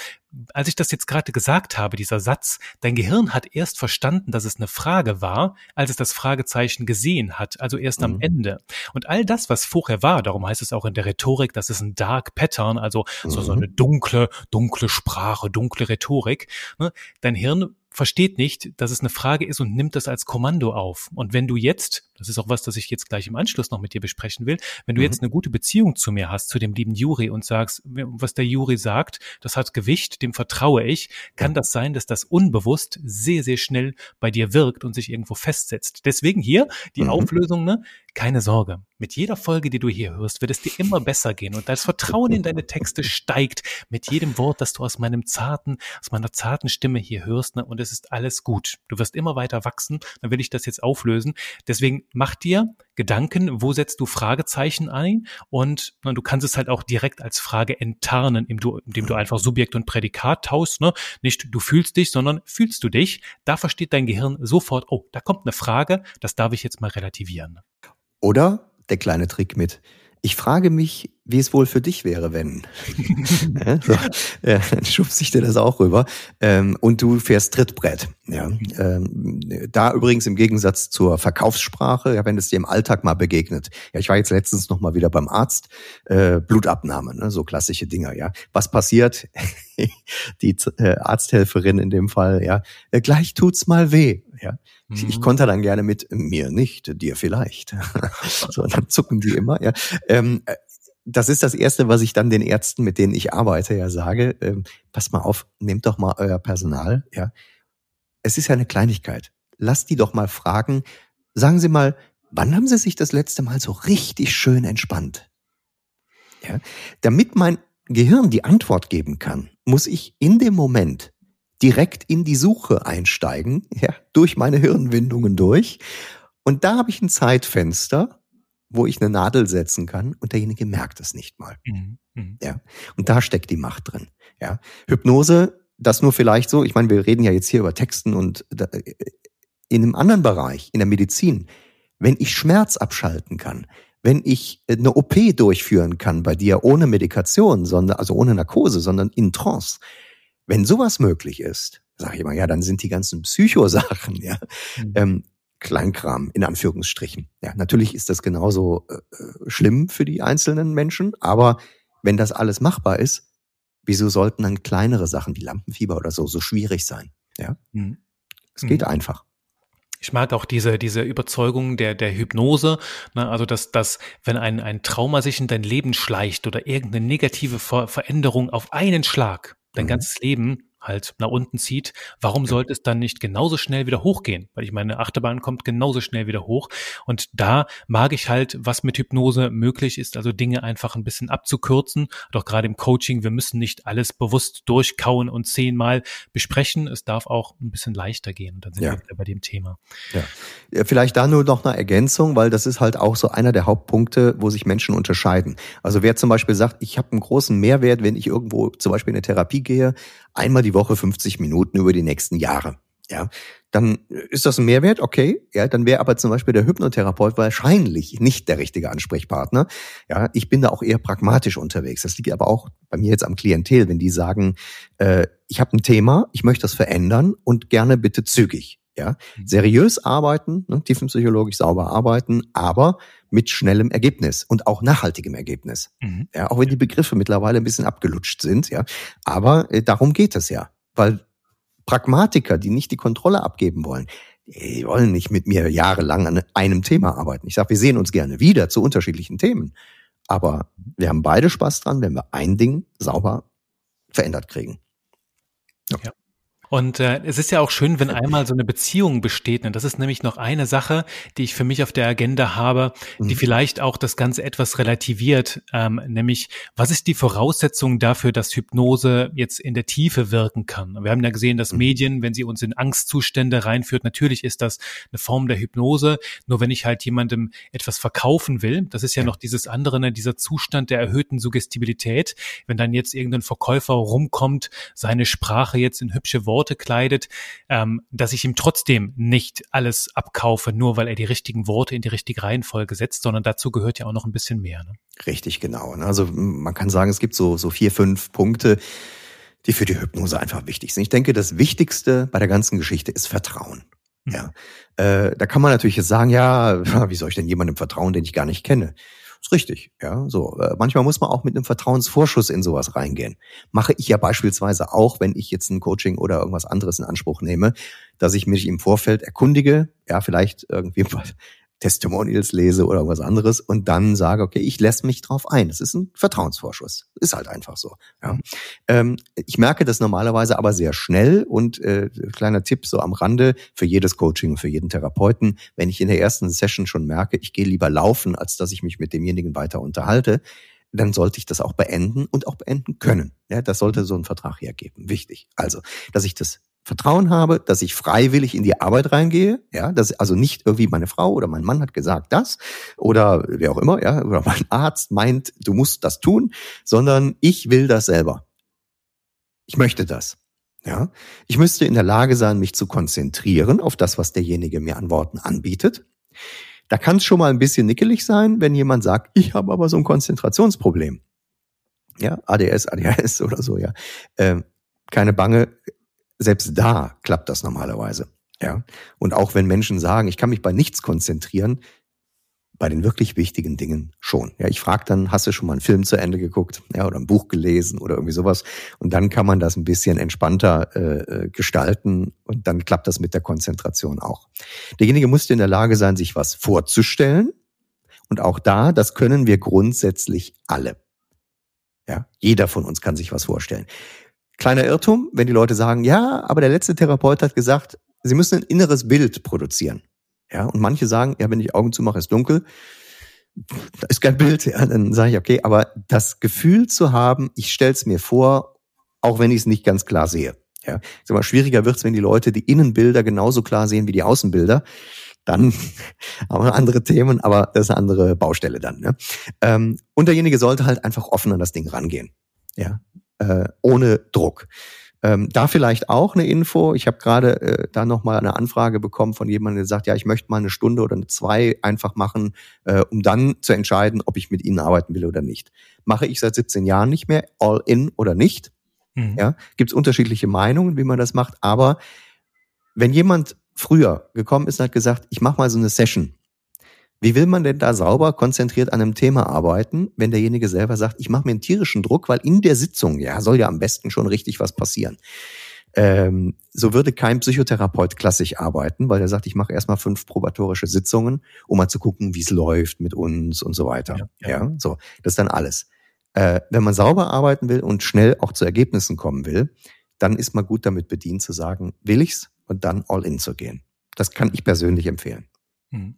als ich das jetzt gerade gesagt habe, dieser Satz, dein Gehirn hat erst verstanden, dass es eine Frage war, als es das Fragezeichen gesehen hat, also erst mhm. am Ende. Und all das, was vorher war, darum heißt es auch in der Rhetorik, das ist ein Dark Pattern, also mhm. so, so eine dunkle, dunkle Sprache, dunkle Rhetorik. Ne? Dein Hirn versteht nicht, dass es eine Frage ist und nimmt das als Kommando auf. Und wenn du jetzt, das ist auch was, das ich jetzt gleich im Anschluss noch mit dir besprechen will, wenn du mhm. jetzt eine gute Beziehung zu mir hast, zu dem lieben Juri und sagst, was der Juri sagt, das hat Gewicht, dem vertraue ich, kann das sein, dass das unbewusst sehr, sehr schnell bei dir wirkt und sich irgendwo festsetzt. Deswegen hier die mhm. Auflösung, ne? Keine Sorge. Mit jeder Folge, die du hier hörst, wird es dir immer besser gehen und das Vertrauen in deine Texte steigt mit jedem Wort, das du aus meinem zarten, aus meiner zarten Stimme hier hörst, ne? Und es ist alles gut. Du wirst immer weiter wachsen. Dann will ich das jetzt auflösen. Deswegen mach dir Gedanken, wo setzt du Fragezeichen ein? Und na, du kannst es halt auch direkt als Frage enttarnen, indem du, einfach Subjekt und Prädikat tauschst. Ne? Nicht du fühlst dich, sondern fühlst du dich. Da versteht dein Gehirn sofort, oh, da kommt eine Frage, das darf ich jetzt mal relativieren. Oder der kleine Trick mit, ich frage mich, wie es wohl für dich wäre, wenn. so, ja, dann schubst ich dir das auch rüber. Ähm, und du fährst Trittbrett. Ja, ähm, da übrigens im Gegensatz zur Verkaufssprache, ja, wenn es dir im Alltag mal begegnet. Ja, ich war jetzt letztens noch mal wieder beim Arzt, äh, Blutabnahme, ne, so klassische Dinger. Ja, was passiert? Die äh, Arzthelferin in dem Fall, ja, äh, gleich tut's mal weh. Ja, ich, ich mhm. konnte dann gerne mit mir nicht, dir vielleicht. so, dann zucken die immer. Ja, ähm, äh, das ist das Erste, was ich dann den Ärzten, mit denen ich arbeite, ja sage. Ähm, pass mal auf, nehmt doch mal euer Personal. Ja, es ist ja eine Kleinigkeit. Lasst die doch mal fragen. Sagen Sie mal, wann haben Sie sich das letzte Mal so richtig schön entspannt? Ja, damit mein Gehirn die Antwort geben kann, muss ich in dem Moment direkt in die Suche einsteigen, ja, durch meine Hirnwindungen durch. Und da habe ich ein Zeitfenster, wo ich eine Nadel setzen kann und derjenige merkt es nicht mal. Mhm. Mhm. Ja. Und da steckt die Macht drin. Ja. Hypnose, das nur vielleicht so, ich meine, wir reden ja jetzt hier über Texten und da, in einem anderen Bereich, in der Medizin, wenn ich Schmerz abschalten kann, wenn ich eine OP durchführen kann bei dir ohne Medikation, sondern, also ohne Narkose, sondern in Trance, wenn sowas möglich ist, sage ich immer, ja, dann sind die ganzen Psychosachen, ja, mhm. ähm, Kleinkram in Anführungsstrichen. Ja, natürlich ist das genauso äh, äh, schlimm für die einzelnen Menschen, aber wenn das alles machbar ist, wieso sollten dann kleinere Sachen wie Lampenfieber oder so so schwierig sein? Ja, mhm. es geht mhm. einfach. Ich mag auch diese, diese Überzeugung der, der Hypnose, ne, also dass, dass wenn ein, ein Trauma sich in dein Leben schleicht oder irgendeine negative Ver Veränderung auf einen Schlag dein mhm. ganzes Leben halt nach unten zieht, warum sollte es dann nicht genauso schnell wieder hochgehen? Weil ich meine, Achterbahn kommt genauso schnell wieder hoch. Und da mag ich halt, was mit Hypnose möglich ist, also Dinge einfach ein bisschen abzukürzen. Doch gerade im Coaching, wir müssen nicht alles bewusst durchkauen und zehnmal besprechen. Es darf auch ein bisschen leichter gehen. Und dann sind ja. wir wieder bei dem Thema. Ja. Vielleicht da nur noch eine Ergänzung, weil das ist halt auch so einer der Hauptpunkte, wo sich Menschen unterscheiden. Also wer zum Beispiel sagt, ich habe einen großen Mehrwert, wenn ich irgendwo zum Beispiel in eine Therapie gehe, einmal die Woche 50 Minuten über die nächsten Jahre. Ja, dann ist das ein Mehrwert, okay. Ja, dann wäre aber zum Beispiel der Hypnotherapeut wahrscheinlich nicht der richtige Ansprechpartner. Ja, ich bin da auch eher pragmatisch unterwegs. Das liegt aber auch bei mir jetzt am Klientel, wenn die sagen, äh, ich habe ein Thema, ich möchte das verändern und gerne bitte zügig. Ja, mhm. seriös arbeiten, ne, tiefenpsychologisch sauber arbeiten, aber mit schnellem Ergebnis und auch nachhaltigem Ergebnis. Mhm. Ja, auch wenn die Begriffe mittlerweile ein bisschen abgelutscht sind, ja. Aber äh, darum geht es ja. Weil Pragmatiker, die nicht die Kontrolle abgeben wollen, die wollen nicht mit mir jahrelang an einem Thema arbeiten. Ich sage, wir sehen uns gerne wieder zu unterschiedlichen Themen. Aber wir haben beide Spaß dran, wenn wir ein Ding sauber verändert kriegen. Ja. ja. Und äh, es ist ja auch schön, wenn einmal so eine Beziehung besteht. Und das ist nämlich noch eine Sache, die ich für mich auf der Agenda habe, die mhm. vielleicht auch das Ganze etwas relativiert. Ähm, nämlich, was ist die Voraussetzung dafür, dass Hypnose jetzt in der Tiefe wirken kann? Wir haben ja gesehen, dass mhm. Medien, wenn sie uns in Angstzustände reinführt, natürlich ist das eine Form der Hypnose. Nur wenn ich halt jemandem etwas verkaufen will, das ist ja noch dieses andere, ne, dieser Zustand der erhöhten Suggestibilität. Wenn dann jetzt irgendein Verkäufer rumkommt, seine Sprache jetzt in hübsche Worte Worte kleidet, ähm, dass ich ihm trotzdem nicht alles abkaufe, nur weil er die richtigen Worte in die richtige Reihenfolge setzt, sondern dazu gehört ja auch noch ein bisschen mehr. Ne? Richtig, genau. Also man kann sagen, es gibt so, so vier, fünf Punkte, die für die Hypnose einfach wichtig sind. Ich denke, das Wichtigste bei der ganzen Geschichte ist Vertrauen. Mhm. Ja, äh, da kann man natürlich jetzt sagen, ja, wie soll ich denn jemandem vertrauen, den ich gar nicht kenne? Ist richtig, ja. So, äh, manchmal muss man auch mit einem Vertrauensvorschuss in sowas reingehen. Mache ich ja beispielsweise auch, wenn ich jetzt ein Coaching oder irgendwas anderes in Anspruch nehme, dass ich mich im Vorfeld erkundige, ja, vielleicht irgendwie Testimonials lese oder irgendwas anderes und dann sage, okay, ich lasse mich drauf ein. Das ist ein Vertrauensvorschuss. Ist halt einfach so. Ja. Ähm, ich merke das normalerweise aber sehr schnell und äh, kleiner Tipp so am Rande für jedes Coaching für jeden Therapeuten, wenn ich in der ersten Session schon merke, ich gehe lieber laufen, als dass ich mich mit demjenigen weiter unterhalte, dann sollte ich das auch beenden und auch beenden können. Ja, das sollte so ein Vertrag hergeben. Wichtig. Also, dass ich das Vertrauen habe, dass ich freiwillig in die Arbeit reingehe, ja, dass also nicht irgendwie meine Frau oder mein Mann hat gesagt das oder wer auch immer, ja, oder mein Arzt meint, du musst das tun, sondern ich will das selber. Ich möchte das. Ja, ich müsste in der Lage sein, mich zu konzentrieren auf das, was derjenige mir an Worten anbietet. Da kann es schon mal ein bisschen nickelig sein, wenn jemand sagt, ich habe aber so ein Konzentrationsproblem. Ja, ADS, ADHS oder so, ja. Ähm, keine Bange, selbst da klappt das normalerweise. Ja. Und auch wenn Menschen sagen, ich kann mich bei nichts konzentrieren, bei den wirklich wichtigen Dingen schon. Ja, ich frage dann, hast du schon mal einen Film zu Ende geguckt, ja, oder ein Buch gelesen oder irgendwie sowas? Und dann kann man das ein bisschen entspannter äh, äh gestalten und dann klappt das mit der Konzentration auch. Derjenige musste in der Lage sein, sich was vorzustellen. Und auch da, das können wir grundsätzlich alle. Ja, jeder von uns kann sich was vorstellen. Kleiner Irrtum, wenn die Leute sagen, ja, aber der letzte Therapeut hat gesagt, sie müssen ein inneres Bild produzieren. Ja, und manche sagen, ja, wenn ich Augen zumache, ist dunkel. Da ist kein Bild. Ja, dann sage ich, okay, aber das Gefühl zu haben, ich stell's mir vor, auch wenn ich es nicht ganz klar sehe. Ja, sag mal, schwieriger wird's, wenn die Leute die Innenbilder genauso klar sehen wie die Außenbilder. Dann haben wir andere Themen, aber das ist eine andere Baustelle dann. Ne? Ähm, und derjenige sollte halt einfach offen an das Ding rangehen. Ja, äh, ohne Druck. Ähm, da vielleicht auch eine Info. Ich habe gerade äh, da nochmal eine Anfrage bekommen von jemandem, der sagt, ja, ich möchte mal eine Stunde oder eine zwei einfach machen, äh, um dann zu entscheiden, ob ich mit Ihnen arbeiten will oder nicht. Mache ich seit 17 Jahren nicht mehr, all in oder nicht. Mhm. Ja, gibt es unterschiedliche Meinungen, wie man das macht. Aber wenn jemand früher gekommen ist und hat gesagt, ich mache mal so eine Session, wie will man denn da sauber konzentriert an einem Thema arbeiten, wenn derjenige selber sagt, ich mache mir einen tierischen Druck, weil in der Sitzung, ja, soll ja am besten schon richtig was passieren. Ähm, so würde kein Psychotherapeut klassisch arbeiten, weil er sagt, ich mache erstmal fünf probatorische Sitzungen, um mal zu gucken, wie es läuft mit uns und so weiter. Ja, ja. ja, so, das ist dann alles. Äh, wenn man sauber arbeiten will und schnell auch zu Ergebnissen kommen will, dann ist man gut damit bedient zu sagen, will ich's und dann all in zu gehen. Das kann ich persönlich empfehlen. Mhm.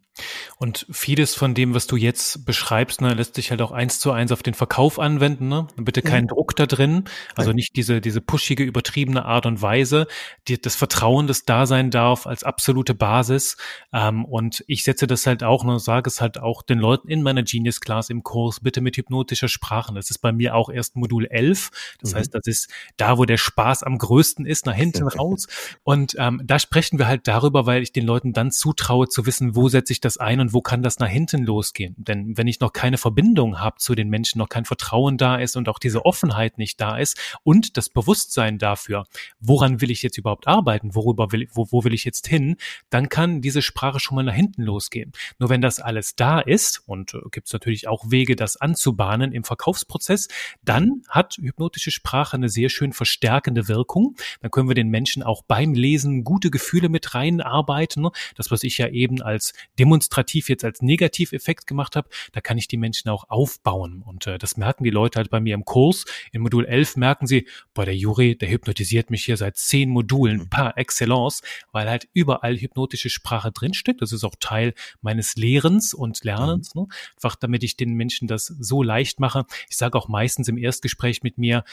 Und vieles von dem, was du jetzt beschreibst, ne, lässt sich halt auch eins zu eins auf den Verkauf anwenden. Ne? Bitte keinen mhm. Druck da drin, also nicht diese diese pushige, übertriebene Art und Weise. Die, das Vertrauen, das da sein darf, als absolute Basis. Ähm, und ich setze das halt auch, ne, sage es halt auch den Leuten in meiner Genius Class im Kurs, bitte mit hypnotischer Sprache. Das ist bei mir auch erst Modul 11. Das mhm. heißt, das ist da, wo der Spaß am größten ist, nach hinten raus. Und ähm, da sprechen wir halt darüber, weil ich den Leuten dann zutraue zu wissen, wo setze ich das ein und wo kann das nach hinten losgehen? Denn wenn ich noch keine Verbindung habe zu den Menschen, noch kein Vertrauen da ist und auch diese Offenheit nicht da ist und das Bewusstsein dafür, woran will ich jetzt überhaupt arbeiten, worüber will, wo, wo will ich jetzt hin, dann kann diese Sprache schon mal nach hinten losgehen. Nur wenn das alles da ist und äh, gibt es natürlich auch Wege, das anzubahnen im Verkaufsprozess, dann hat hypnotische Sprache eine sehr schön verstärkende Wirkung. Dann können wir den Menschen auch beim Lesen gute Gefühle mit reinarbeiten. Das, was ich ja eben als demonstrativ jetzt als Negativeffekt gemacht habe, da kann ich die Menschen auch aufbauen. Und äh, das merken die Leute halt bei mir im Kurs. In Modul 11 merken sie, boah, der Juri, der hypnotisiert mich hier seit zehn Modulen mhm. par excellence, weil halt überall hypnotische Sprache drinsteckt. Das ist auch Teil meines Lehrens und Lernens. Mhm. Ne? Einfach damit ich den Menschen das so leicht mache. Ich sage auch meistens im Erstgespräch mit mir,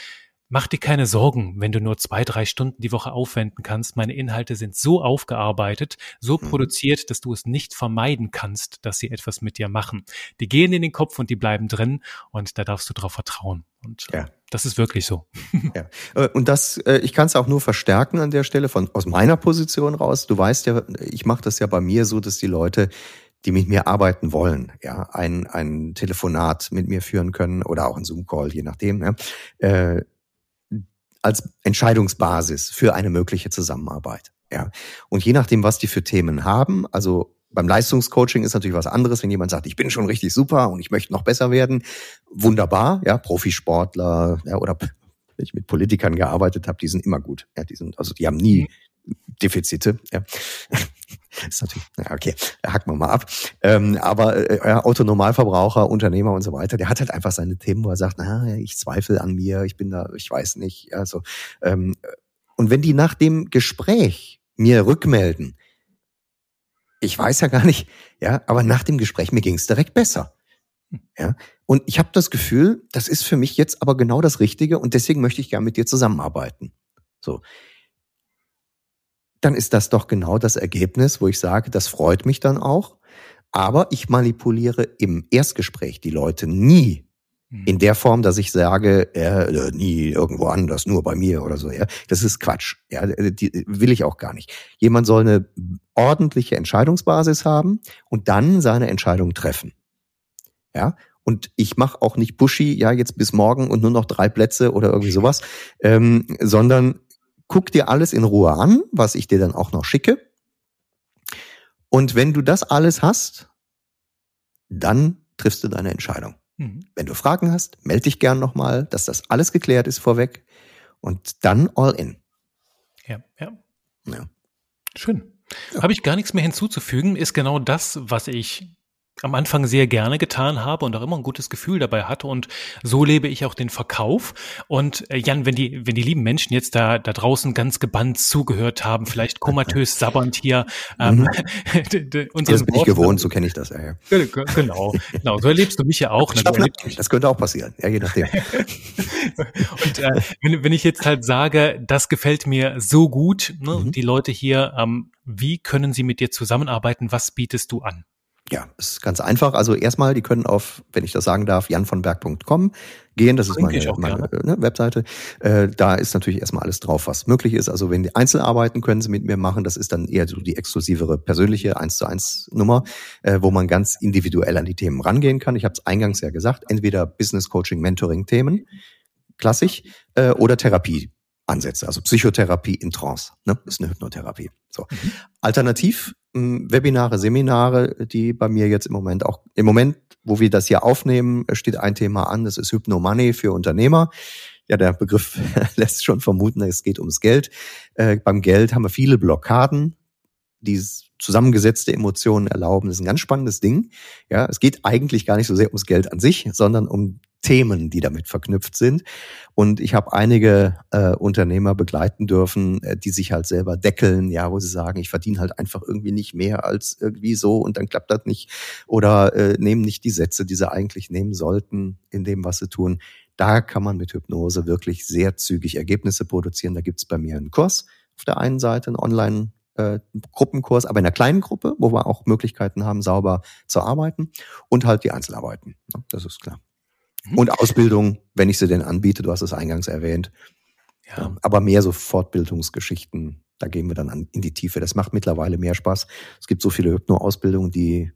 mach dir keine Sorgen, wenn du nur zwei, drei Stunden die Woche aufwenden kannst. Meine Inhalte sind so aufgearbeitet, so mhm. produziert, dass du es nicht vermeiden kannst, dass sie etwas mit dir machen. Die gehen in den Kopf und die bleiben drin und da darfst du drauf vertrauen. Und ja. das ist wirklich so. Ja. Äh, und das, äh, ich kann es auch nur verstärken an der Stelle von aus meiner Position raus. Du weißt ja, ich mache das ja bei mir so, dass die Leute die mit mir arbeiten wollen, ja, ein, ein Telefonat mit mir führen können oder auch ein Zoom-Call, je nachdem, ja, äh, als Entscheidungsbasis für eine mögliche Zusammenarbeit. Ja. Und je nachdem, was die für Themen haben, also beim Leistungscoaching ist natürlich was anderes, wenn jemand sagt, ich bin schon richtig super und ich möchte noch besser werden. Wunderbar, ja, Profisportler, ja, oder wenn ich mit Politikern gearbeitet habe, die sind immer gut. Ja, die sind, also die haben nie mhm. Defizite. Ja. Ist natürlich, okay, hacken wir mal ab. Ähm, aber äh, Autonormalverbraucher, Unternehmer und so weiter, der hat halt einfach seine Themen, wo er sagt, na, ich zweifle an mir, ich bin da, ich weiß nicht. Also ähm, und wenn die nach dem Gespräch mir rückmelden, ich weiß ja gar nicht, ja, aber nach dem Gespräch mir ging es direkt besser. Ja, und ich habe das Gefühl, das ist für mich jetzt aber genau das Richtige und deswegen möchte ich gerne mit dir zusammenarbeiten. So, dann ist das doch genau das Ergebnis, wo ich sage, das freut mich dann auch. Aber ich manipuliere im Erstgespräch die Leute nie hm. in der Form, dass ich sage, äh, nie irgendwo anders, nur bei mir oder so. Ja, das ist Quatsch. Ja, die will ich auch gar nicht. Jemand soll eine ordentliche Entscheidungsbasis haben und dann seine Entscheidung treffen. Ja, und ich mache auch nicht pushy, ja, jetzt bis morgen und nur noch drei Plätze oder irgendwie sowas, ähm, sondern guck dir alles in Ruhe an, was ich dir dann auch noch schicke. Und wenn du das alles hast, dann triffst du deine Entscheidung. Mhm. Wenn du Fragen hast, melde dich gern nochmal, dass das alles geklärt ist vorweg und dann all in. Ja, ja. ja. Schön. Ja. Habe ich gar nichts mehr hinzuzufügen, ist genau das, was ich am Anfang sehr gerne getan habe und auch immer ein gutes Gefühl dabei hatte. Und so lebe ich auch den Verkauf. Und äh, Jan, wenn die, wenn die lieben Menschen jetzt da, da draußen ganz gebannt zugehört haben, vielleicht komatös sabbernd hier, ähm, mhm. das bin ich gewohnt, so kenne ich das. Ja, ja. Genau, genau. So erlebst du mich ja auch. Ne? Das könnte auch passieren, ja, je nachdem. und äh, wenn, wenn ich jetzt halt sage, das gefällt mir so gut, ne, mhm. die Leute hier, ähm, wie können sie mit dir zusammenarbeiten? Was bietest du an? Ja, ist ganz einfach. Also erstmal, die können auf, wenn ich das sagen darf, janvonberg.com gehen. Das ist meine, meine ne, Webseite. Äh, da ist natürlich erstmal alles drauf, was möglich ist. Also wenn die Einzelarbeiten können sie mit mir machen. Das ist dann eher so die exklusivere persönliche 1 zu 1 Nummer, äh, wo man ganz individuell an die Themen rangehen kann. Ich habe es eingangs ja gesagt, entweder Business Coaching, Mentoring Themen, klassisch, äh, oder Therapie. Ansätze, also Psychotherapie in Trance, ne? ist eine Hypnotherapie. So. Mhm. Alternativ Webinare, Seminare, die bei mir jetzt im Moment auch, im Moment, wo wir das hier aufnehmen, steht ein Thema an, das ist Hypno Money für Unternehmer. Ja, der Begriff lässt schon vermuten, es geht ums Geld. Äh, beim Geld haben wir viele Blockaden, die zusammengesetzte Emotionen erlauben. Das ist ein ganz spannendes Ding. Ja, es geht eigentlich gar nicht so sehr ums Geld an sich, sondern um Themen, die damit verknüpft sind. Und ich habe einige äh, Unternehmer begleiten dürfen, äh, die sich halt selber deckeln, ja, wo sie sagen, ich verdiene halt einfach irgendwie nicht mehr als irgendwie so und dann klappt das nicht. Oder äh, nehmen nicht die Sätze, die sie eigentlich nehmen sollten in dem, was sie tun. Da kann man mit Hypnose wirklich sehr zügig Ergebnisse produzieren. Da gibt's bei mir einen Kurs auf der einen Seite, einen Online- äh, Gruppenkurs, aber in einer kleinen Gruppe, wo wir auch Möglichkeiten haben, sauber zu arbeiten und halt die Einzelarbeiten. Das ist klar. Mhm. Und Ausbildung, wenn ich sie denn anbiete, du hast es eingangs erwähnt. Ja. Aber mehr so Fortbildungsgeschichten, da gehen wir dann an, in die Tiefe. Das macht mittlerweile mehr Spaß. Es gibt so viele Hypno-Ausbildungen, die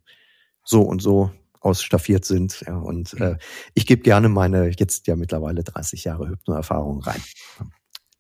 so und so ausstaffiert sind. Ja, und mhm. äh, ich gebe gerne meine jetzt ja mittlerweile 30 Jahre Hypno-Erfahrung rein.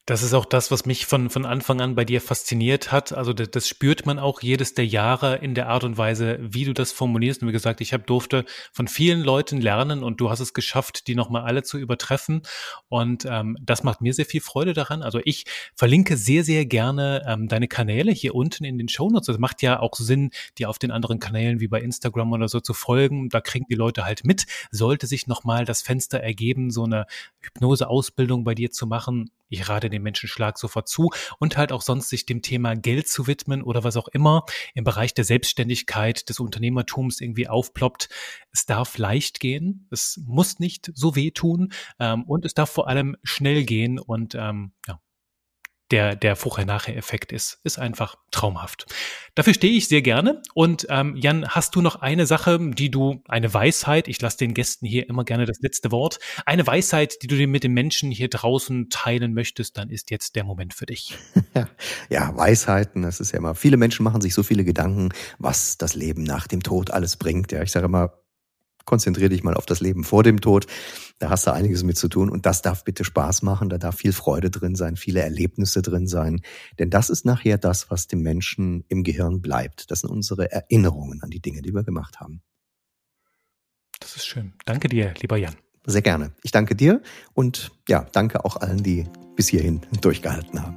Das ist auch das, was mich von, von Anfang an bei dir fasziniert hat. Also das, das spürt man auch jedes der Jahre in der Art und Weise, wie du das formulierst. Und wie gesagt, ich habe durfte von vielen Leuten lernen und du hast es geschafft, die nochmal alle zu übertreffen. Und ähm, das macht mir sehr viel Freude daran. Also ich verlinke sehr, sehr gerne ähm, deine Kanäle hier unten in den Shownotes. Das macht ja auch Sinn, dir auf den anderen Kanälen wie bei Instagram oder so zu folgen. Da kriegen die Leute halt mit. Sollte sich nochmal das Fenster ergeben, so eine Hypnose-Ausbildung bei dir zu machen, ich rate dem Menschenschlag sofort zu und halt auch sonst sich dem Thema Geld zu widmen oder was auch immer im Bereich der Selbstständigkeit, des Unternehmertums irgendwie aufploppt. Es darf leicht gehen, es muss nicht so weh tun ähm, und es darf vor allem schnell gehen und ähm, ja, der, der Vorher-Nachher-Effekt ist, ist einfach traumhaft. Dafür stehe ich sehr gerne. Und ähm, Jan, hast du noch eine Sache, die du, eine Weisheit, ich lasse den Gästen hier immer gerne das letzte Wort, eine Weisheit, die du mit den Menschen hier draußen teilen möchtest, dann ist jetzt der Moment für dich. ja, Weisheiten, das ist ja immer, viele Menschen machen sich so viele Gedanken, was das Leben nach dem Tod alles bringt. Ja, ich sage immer, konzentriere dich mal auf das Leben vor dem Tod. Da hast du einiges mit zu tun und das darf bitte Spaß machen, da darf viel Freude drin sein, viele Erlebnisse drin sein, denn das ist nachher das, was dem Menschen im Gehirn bleibt. Das sind unsere Erinnerungen an die Dinge, die wir gemacht haben. Das ist schön. Danke dir, lieber Jan. Sehr gerne. Ich danke dir und ja, danke auch allen, die bis hierhin durchgehalten haben.